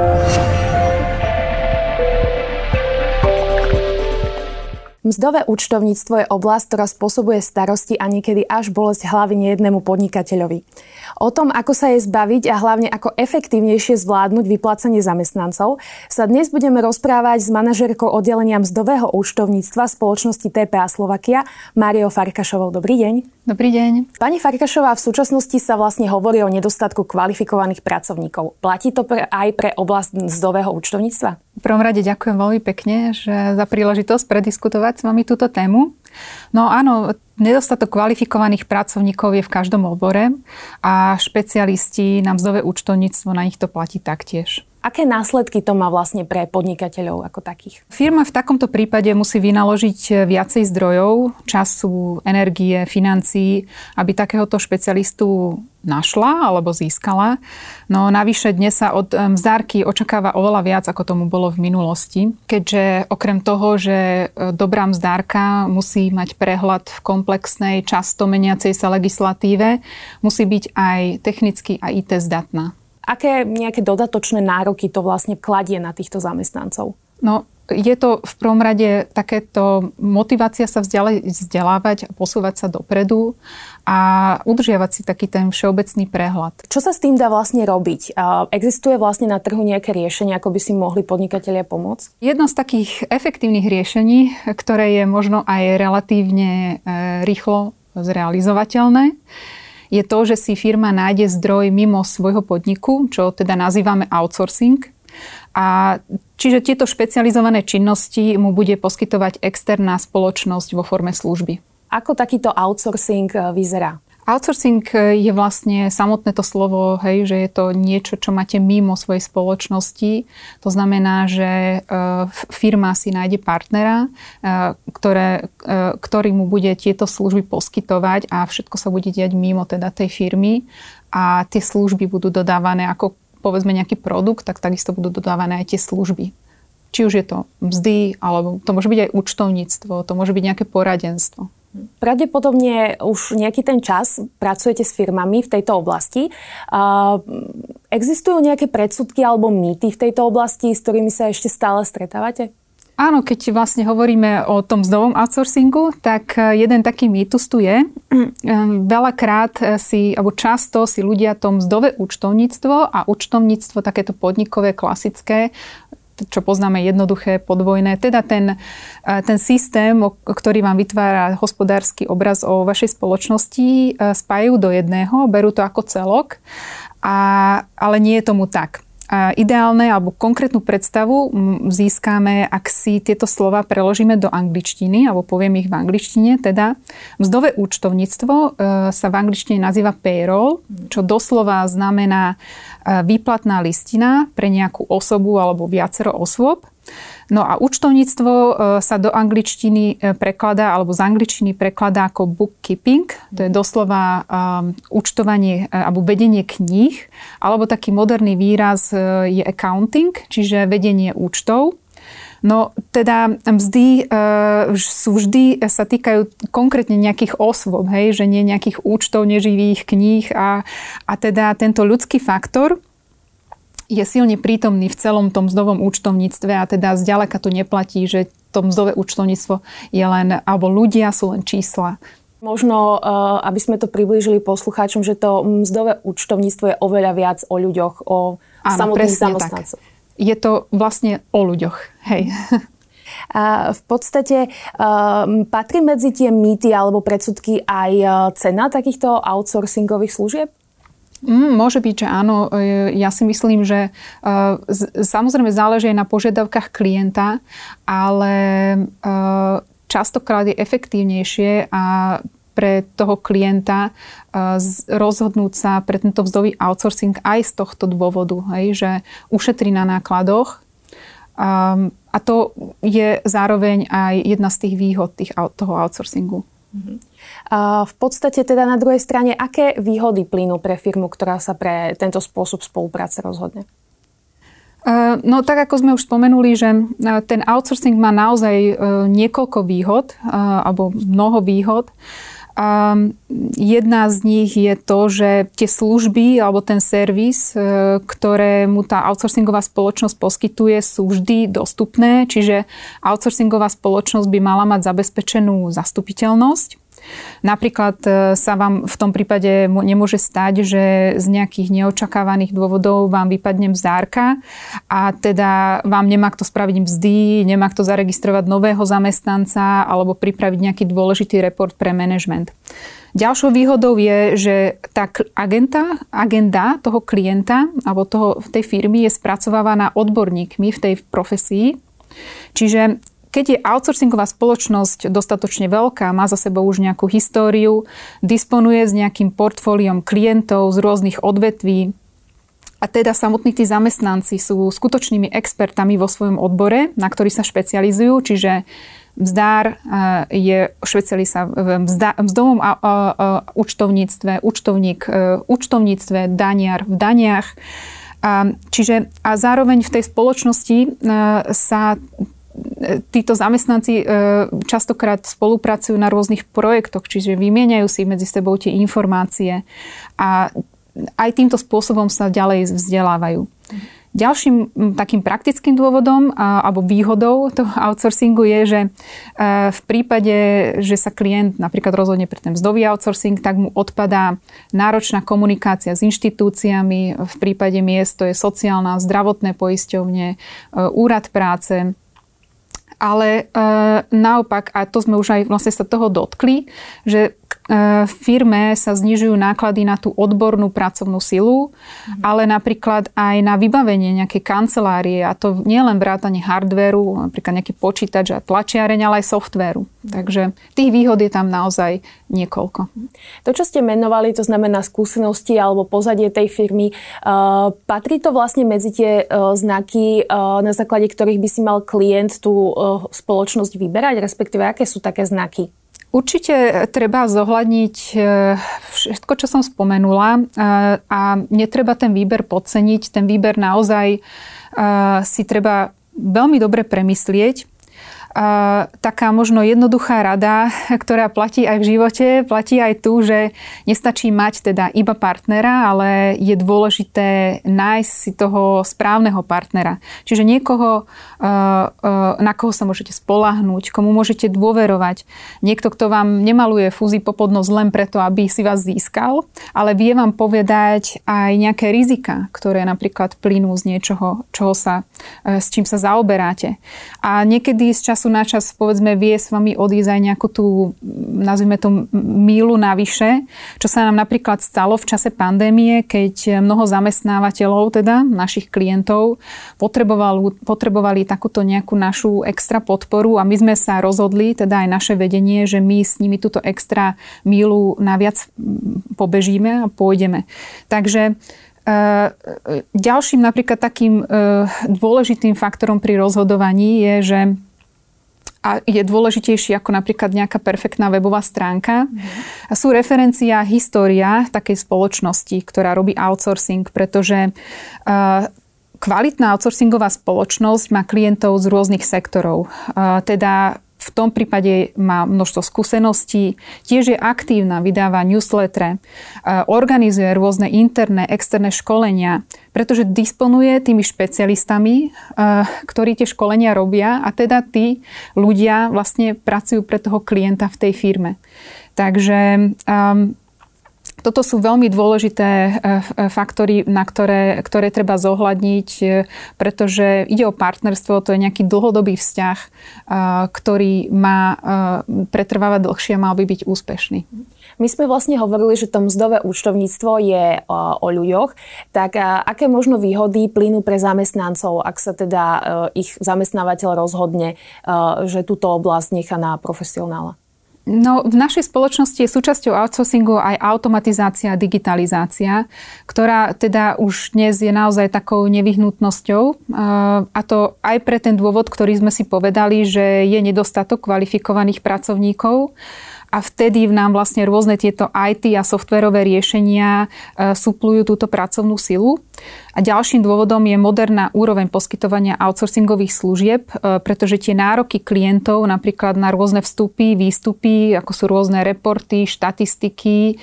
Thank you. Mzdové účtovníctvo je oblasť, ktorá spôsobuje starosti a niekedy až bolesť hlavy nejednému podnikateľovi. O tom, ako sa jej zbaviť a hlavne ako efektívnejšie zvládnuť vyplácanie zamestnancov, sa dnes budeme rozprávať s manažerkou oddelenia mzdového účtovníctva spoločnosti TPA Slovakia, Máriou Farkašovou. Dobrý deň. Dobrý deň. Pani Farkašová, v súčasnosti sa vlastne hovorí o nedostatku kvalifikovaných pracovníkov. Platí to pre, aj pre oblasť mzdového účtovníctva? V prvom rade ďakujem veľmi pekne že za príležitosť prediskutovať s vami túto tému. No áno, nedostatok kvalifikovaných pracovníkov je v každom obore a špecialisti na mzdové účtovníctvo na nich to platí taktiež. Aké následky to má vlastne pre podnikateľov ako takých? Firma v takomto prípade musí vynaložiť viacej zdrojov, času, energie, financií, aby takéhoto špecialistu našla alebo získala. No navyše dnes sa od mzdárky očakáva oveľa viac, ako tomu bolo v minulosti, keďže okrem toho, že e, dobrá mzdárka musí mať prehľad v komplexnej, často meniacej sa legislatíve, musí byť aj technicky a IT zdatná. Aké nejaké dodatočné nároky to vlastne kladie na týchto zamestnancov? No, je to v prvom rade takéto motivácia sa vzdelávať a posúvať sa dopredu a udržiavať si taký ten všeobecný prehľad. Čo sa s tým dá vlastne robiť? Existuje vlastne na trhu nejaké riešenie, ako by si mohli podnikatelia pomôcť? Jedno z takých efektívnych riešení, ktoré je možno aj relatívne e, rýchlo zrealizovateľné, je to, že si firma nájde zdroj mimo svojho podniku, čo teda nazývame outsourcing. A čiže tieto špecializované činnosti mu bude poskytovať externá spoločnosť vo forme služby. Ako takýto outsourcing e, vyzerá? Outsourcing e, je vlastne samotné to slovo, hej, že je to niečo, čo máte mimo svojej spoločnosti. To znamená, že e, firma si nájde partnera, ktoré, ktorý mu bude tieto služby poskytovať a všetko sa bude diať mimo teda tej firmy a tie služby budú dodávané ako povedzme nejaký produkt, tak takisto budú dodávané aj tie služby. Či už je to mzdy, alebo to môže byť aj účtovníctvo, to môže byť nejaké poradenstvo. Pravdepodobne už nejaký ten čas pracujete s firmami v tejto oblasti. Existujú nejaké predsudky alebo mýty v tejto oblasti, s ktorými sa ešte stále stretávate? Áno, keď vlastne hovoríme o tom zdovom outsourcingu, tak e, jeden taký mýtus tu je. Veľakrát e, si, alebo často si ľudia tom zdové účtovníctvo a účtovníctvo takéto podnikové, klasické, čo poznáme jednoduché, podvojné, teda ten, e, ten systém, ktorý vám vytvára hospodársky obraz o vašej spoločnosti, spájajú do jedného, berú to ako celok, a, ale nie je tomu tak ideálne alebo konkrétnu predstavu získame, ak si tieto slova preložíme do angličtiny, alebo poviem ich v angličtine, teda mzdové účtovníctvo e, sa v angličtine nazýva payroll, čo doslova znamená e, výplatná listina pre nejakú osobu alebo viacero osôb. No a účtovníctvo e, sa do angličtiny e, prekladá, alebo z angličtiny prekladá ako bookkeeping. To je doslova um, účtovanie alebo vedenie kníh. Alebo taký moderný výraz je accounting, čiže vedenie účtov. No teda mzdy e, sú vždy, sa týkajú konkrétne nejakých osôb, hej, že nie nejakých účtov, neživých kníh a, a teda tento ľudský faktor je silne prítomný v celom tom mzdovom účtovníctve a teda zďaleka to neplatí, že to mzdové účtovníctvo je len, alebo ľudia sú len čísla. Možno, eh, aby sme to priblížili poslucháčom, že to mzdové účtovníctvo je oveľa viac o ľuďoch, o Áno, samotných zamestnancoch. Je to vlastne o ľuďoch, hej. A v podstate um, patrí medzi tie mýty alebo predsudky aj cena takýchto outsourcingových služieb? Mm, môže byť, že áno. E, ja si myslím, že uh, samozrejme záleží aj na požiadavkách klienta, ale uh, častokrát je efektívnejšie a pre toho klienta rozhodnúť sa pre tento vzdový outsourcing aj z tohto dôvodu, hej, že ušetrí na nákladoch. A to je zároveň aj jedna z tých výhod tých, toho outsourcingu. A v podstate teda na druhej strane, aké výhody plynú pre firmu, ktorá sa pre tento spôsob spolupráce rozhodne? No tak ako sme už spomenuli, že ten outsourcing má naozaj niekoľko výhod alebo mnoho výhod. Um, jedna z nich je to, že tie služby alebo ten servis, e, ktoré mu tá outsourcingová spoločnosť poskytuje, sú vždy dostupné, čiže outsourcingová spoločnosť by mala mať zabezpečenú zastupiteľnosť. Napríklad e, sa vám v tom prípade nemôže stať, že z nejakých neočakávaných dôvodov vám vypadne mzdárka a teda vám nemá kto spraviť mzdy, nemá kto zaregistrovať nového zamestnanca alebo pripraviť nejaký dôležitý report pre management. Ďalšou výhodou je, že tá agenta, agenda toho klienta alebo toho, tej firmy je spracovávaná odborníkmi v tej profesii. Čiže keď je outsourcingová spoločnosť dostatočne veľká, má za sebou už nejakú históriu, disponuje s nejakým portfóliom klientov z rôznych odvetví, a teda samotní tí zamestnanci sú skutočnými expertami vo svojom odbore, na ktorý sa špecializujú, čiže Vzdár eh, je špecialista v mzdovom účtovníctve, účtovník v účtovníctve, daniar v daniach. Čiže a zároveň v tej spoločnosti eh, sa títo zamestnanci e, častokrát spolupracujú na rôznych projektoch, čiže vymieňajú si medzi sebou tie informácie a aj týmto spôsobom sa ďalej vzdelávajú. Ďalším takým praktickým dôvodom alebo výhodou toho outsourcingu je, že e, v prípade, že sa klient napríklad rozhodne pre ten mzdový outsourcing, tak mu odpadá náročná komunikácia s inštitúciami, v prípade miest to je sociálna, zdravotné poisťovne, e, úrad práce, ale e, naopak, a to sme už aj vlastne sa toho dotkli, že E, firme sa znižujú náklady na tú odbornú pracovnú silu, mhm. ale napríklad aj na vybavenie nejakej kancelárie a to nie len vrátanie hardvéru, napríklad nejaký počítač a tlačiareň, ale aj softvéru. Mhm. Takže tých výhod je tam naozaj niekoľko. To, čo ste menovali, to znamená skúsenosti alebo pozadie tej firmy, uh, patrí to vlastne medzi tie uh, znaky, uh, na základe ktorých by si mal klient tú spoločnosť vyberať, respektíve aké sú také znaky? Určite treba zohľadniť e, všetko, čo som spomenula e, a netreba ten výber podceniť. Ten výber naozaj e, si treba veľmi dobre premyslieť taká možno jednoduchá rada, ktorá platí aj v živote, platí aj tu, že nestačí mať teda iba partnera, ale je dôležité nájsť si toho správneho partnera. Čiže niekoho, e, e, na koho sa môžete spolahnúť, komu môžete dôverovať. Niekto, kto vám nemaluje fúzy popodnosť len preto, aby si vás získal, ale vie vám povedať aj nejaké rizika, ktoré napríklad plynú z niečoho, čoho sa, e, s čím sa zaoberáte. A niekedy z času času na čas, povedzme, vie s vami odísť aj nejakú tú, nazvime to, mílu navyše, čo sa nám napríklad stalo v čase pandémie, keď mnoho zamestnávateľov, teda našich klientov, potrebovali, takúto nejakú našu extra podporu a my sme sa rozhodli, teda aj naše vedenie, že my s nimi túto extra mílu naviac pobežíme a pôjdeme. Takže e, Ďalším napríklad takým e, dôležitým faktorom pri rozhodovaní je, že a je dôležitejší ako napríklad nejaká perfektná webová stránka. A sú referencia história takej spoločnosti, ktorá robí outsourcing, pretože kvalitná outsourcingová spoločnosť má klientov z rôznych sektorov. Teda v tom prípade má množstvo skúseností, tiež je aktívna, vydáva newsletter, organizuje rôzne interné, externé školenia, pretože disponuje tými špecialistami, ktorí tie školenia robia a teda tí ľudia vlastne pracujú pre toho klienta v tej firme. Takže um, toto sú veľmi dôležité e, e, faktory, na ktoré, ktoré treba zohľadniť, e, pretože ide o partnerstvo, to je nejaký dlhodobý vzťah, ktorý má pretrvávať dlhšie a mal by byť úspešný. My sme vlastne hovorili, že to mzdové účtovníctvo je o ľuďoch, tak aké možno výhody plynú pre zamestnancov, ak sa teda ich zamestnávateľ rozhodne, že túto oblasť nechá na profesionála? No, v našej spoločnosti je súčasťou outsourcingu aj automatizácia a digitalizácia, ktorá teda už dnes je naozaj takou nevyhnutnosťou. Eh, a to aj pre ten dôvod, ktorý sme si povedali, že je nedostatok kvalifikovaných pracovníkov a vtedy nám vlastne rôzne tieto IT a softverové riešenia e, suplujú túto pracovnú silu. A ďalším dôvodom je moderná úroveň poskytovania outsourcingových služieb, e, pretože tie nároky klientov napríklad na rôzne vstupy, výstupy, ako sú rôzne reporty, štatistiky, e,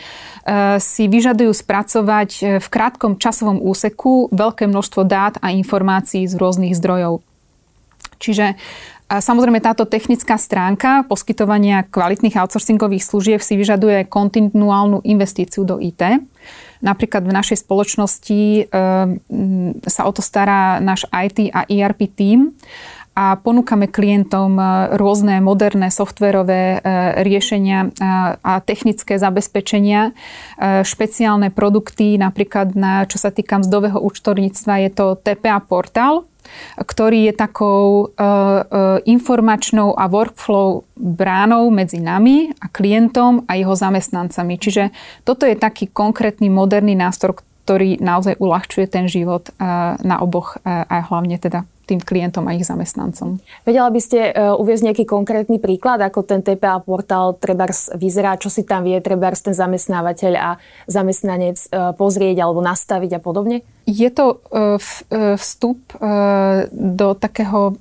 si vyžadujú spracovať v krátkom časovom úseku veľké množstvo dát a informácií z rôznych zdrojov. Čiže a samozrejme táto technická stránka poskytovania kvalitných outsourcingových služieb si vyžaduje kontinuálnu investíciu do IT. Napríklad v našej spoločnosti e, sa o to stará náš IT a ERP tým a ponúkame klientom eh, rôzne moderné softverové eh, riešenia a technické zabezpečenia, špeciálne produkty, napríklad na, čo sa týka mzdového účtovníctva, je to TPA portál, ktorý je takou informačnou a workflow bránou medzi nami a klientom a jeho zamestnancami. Čiže toto je taký konkrétny moderný nástroj, ktorý naozaj uľahčuje ten život na oboch a hlavne teda tým klientom a ich zamestnancom. Vedela by ste uviezť nejaký konkrétny príklad, ako ten TPA portál trebárs vyzerá, čo si tam vie trebárs ten zamestnávateľ a zamestnanec pozrieť alebo nastaviť a podobne? Je to e, e, vstup e, do takého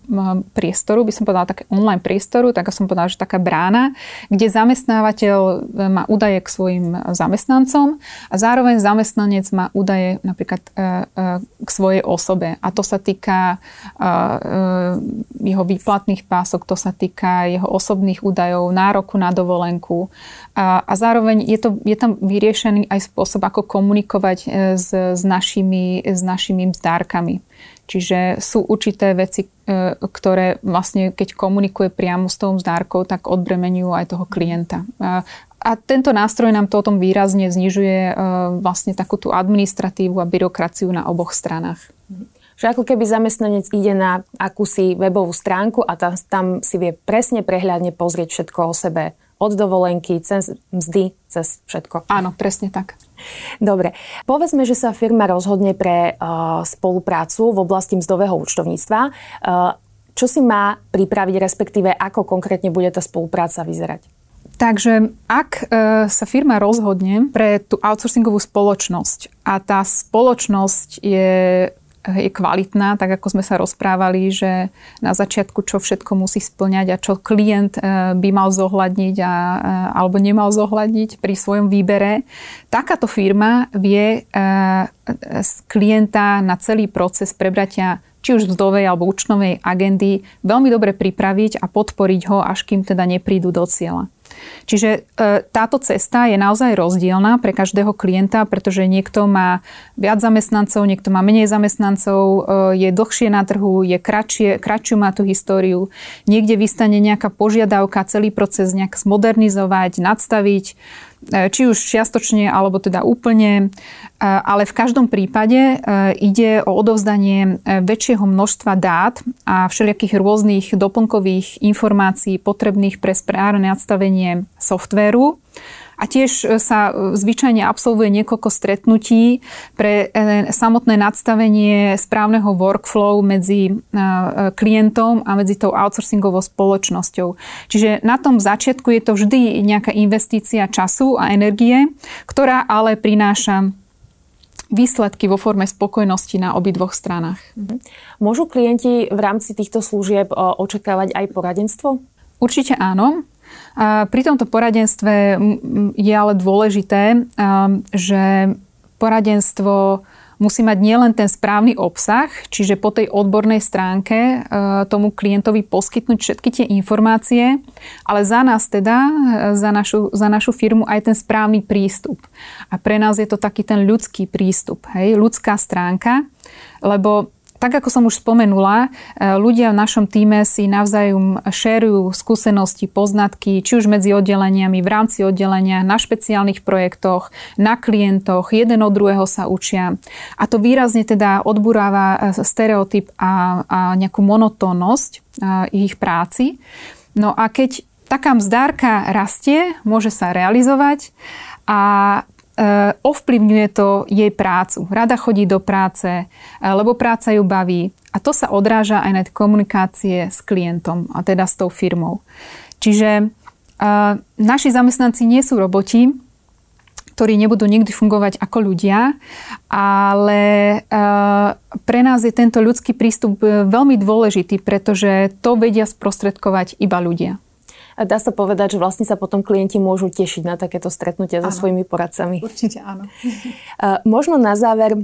priestoru, by som povedala také online priestoru, tak som povedala, že taká brána, kde zamestnávateľ má údaje k svojim zamestnancom a zároveň zamestnanec má údaje napríklad k svojej osobe. A to sa týka jeho výplatných pások, to sa týka jeho osobných údajov, nároku na dovolenku. A, zároveň je, to, je tam vyriešený aj spôsob, ako komunikovať s, s našimi s našimi mzdárkami. Čiže sú určité veci, e, ktoré vlastne, keď komunikuje priamo s tou mzdárkou, tak odbremenujú aj toho klienta. A tento nástroj nám to o tom výrazne znižuje e, vlastne takú tú administratívu a byrokraciu na oboch stranách. Že ako keby zamestnanec ide na akúsi webovú stránku a tam, tam si vie presne prehľadne pozrieť všetko o sebe. Od dovolenky, cez mzdy, cez všetko. Áno, presne tak. Dobre. Povedzme, že sa firma rozhodne pre uh, spoluprácu v oblasti mzdového účtovníctva. Uh, čo si má pripraviť, respektíve ako konkrétne bude tá spolupráca vyzerať? Takže ak e, sa firma rozhodne pre tú outsourcingovú spoločnosť a tá spoločnosť je je kvalitná, tak ako sme sa rozprávali, že na začiatku čo všetko musí splňať a čo klient e, by mal zohľadniť a, e, alebo nemal zohľadniť pri svojom výbere. Takáto firma vie e, z klienta na celý proces prebratia či už vzdovej alebo účtovej agendy veľmi dobre pripraviť a podporiť ho, až kým teda neprídu do cieľa. Čiže e, táto cesta je naozaj rozdielna pre každého klienta, pretože niekto má viac zamestnancov, niekto má menej zamestnancov, e, je dlhšie na trhu, je kratšie, kratšiu má tú históriu. Niekde vystane nejaká požiadavka, celý proces nejak zmodernizovať, nadstaviť či už čiastočne alebo teda úplne, e, ale v každom prípade e, ide o odovzdanie väčšieho množstva dát a všelijakých rôznych doplnkových informácií potrebných pre správne nadstavenie softvéru a tiež e, sa e, zvyčajne absolvuje niekoľko stretnutí pre e, samotné nadstavenie správneho workflow medzi klientom a medzi tou outsourcingovou spoločnosťou. Čiže na tom začiatku je to vždy nejaká investícia času a energie, ktorá ale prináša výsledky vo forme spokojnosti na obidvoch stranách. Mhm. Môžu klienti v rámci týchto služieb očakávať aj poradenstvo? Určite áno. Pri tomto poradenstve je ale dôležité, že poradenstvo musí mať nielen ten správny obsah, čiže po tej odbornej stránke tomu klientovi poskytnúť všetky tie informácie, ale za nás teda, za našu, za našu firmu aj ten správny prístup. A pre nás je to taký ten ľudský prístup, hej, ľudská stránka, lebo tak ako som už spomenula, e, ľudia v našom týme si navzájom šerujú skúsenosti, poznatky, či už medzi oddeleniami, v rámci oddelenia, na špeciálnych projektoch, na klientoch, jeden od druhého sa učia. A to výrazne teda odburáva e, stereotyp a, a nejakú monotónnosť e, ich práci. No a keď taká mzdárka rastie, môže sa realizovať a ovplyvňuje to jej prácu. Rada chodí do práce, eh, lebo práca ju baví. A to sa odráža aj na komunikácie s klientom, a teda s tou firmou. Čiže naši zamestnanci nie sú roboti, ktorí nebudú nikdy fungovať ako ľudia, ale pre nás je tento ľudský prístup veľmi dôležitý, pretože to vedia sprostredkovať iba ľudia. A dá sa povedať, že vlastne sa potom klienti môžu tešiť na takéto stretnutia so svojimi poradcami. Určite áno. Možno na záver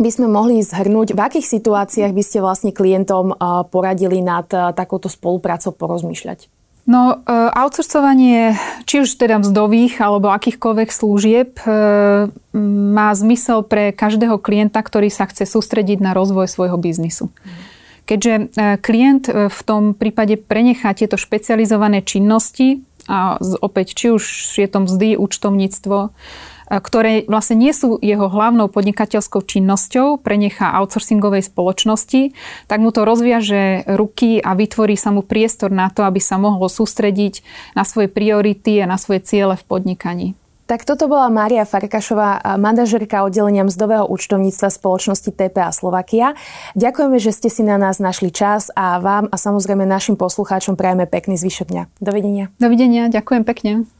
by sme mohli zhrnúť, v akých situáciách by ste vlastne klientom poradili nad takouto spoluprácou porozmýšľať? No, outsourcovanie, či už teda mzdových alebo akýchkoľvek služieb, má zmysel pre každého klienta, ktorý sa chce sústrediť na rozvoj svojho biznisu. Mm. Keďže e, klient e, v tom prípade prenechá tieto špecializované činnosti, a opäť či už je to mzdy, účtovníctvo, e, ktoré vlastne nie sú jeho hlavnou podnikateľskou činnosťou, prenechá outsourcingovej spoločnosti, tak mu to rozviaže ruky a vytvorí sa mu priestor na to, aby sa mohol sústrediť na svoje priority a na svoje ciele v podnikaní. Tak toto bola Mária Farkašová, manažerka oddelenia mzdového účtovníctva spoločnosti TPA Slovakia. Ďakujeme, že ste si na nás našli čas a vám a samozrejme našim poslucháčom prajeme pekný zvyšok dňa. Dovidenia. Dovidenia, ďakujem pekne.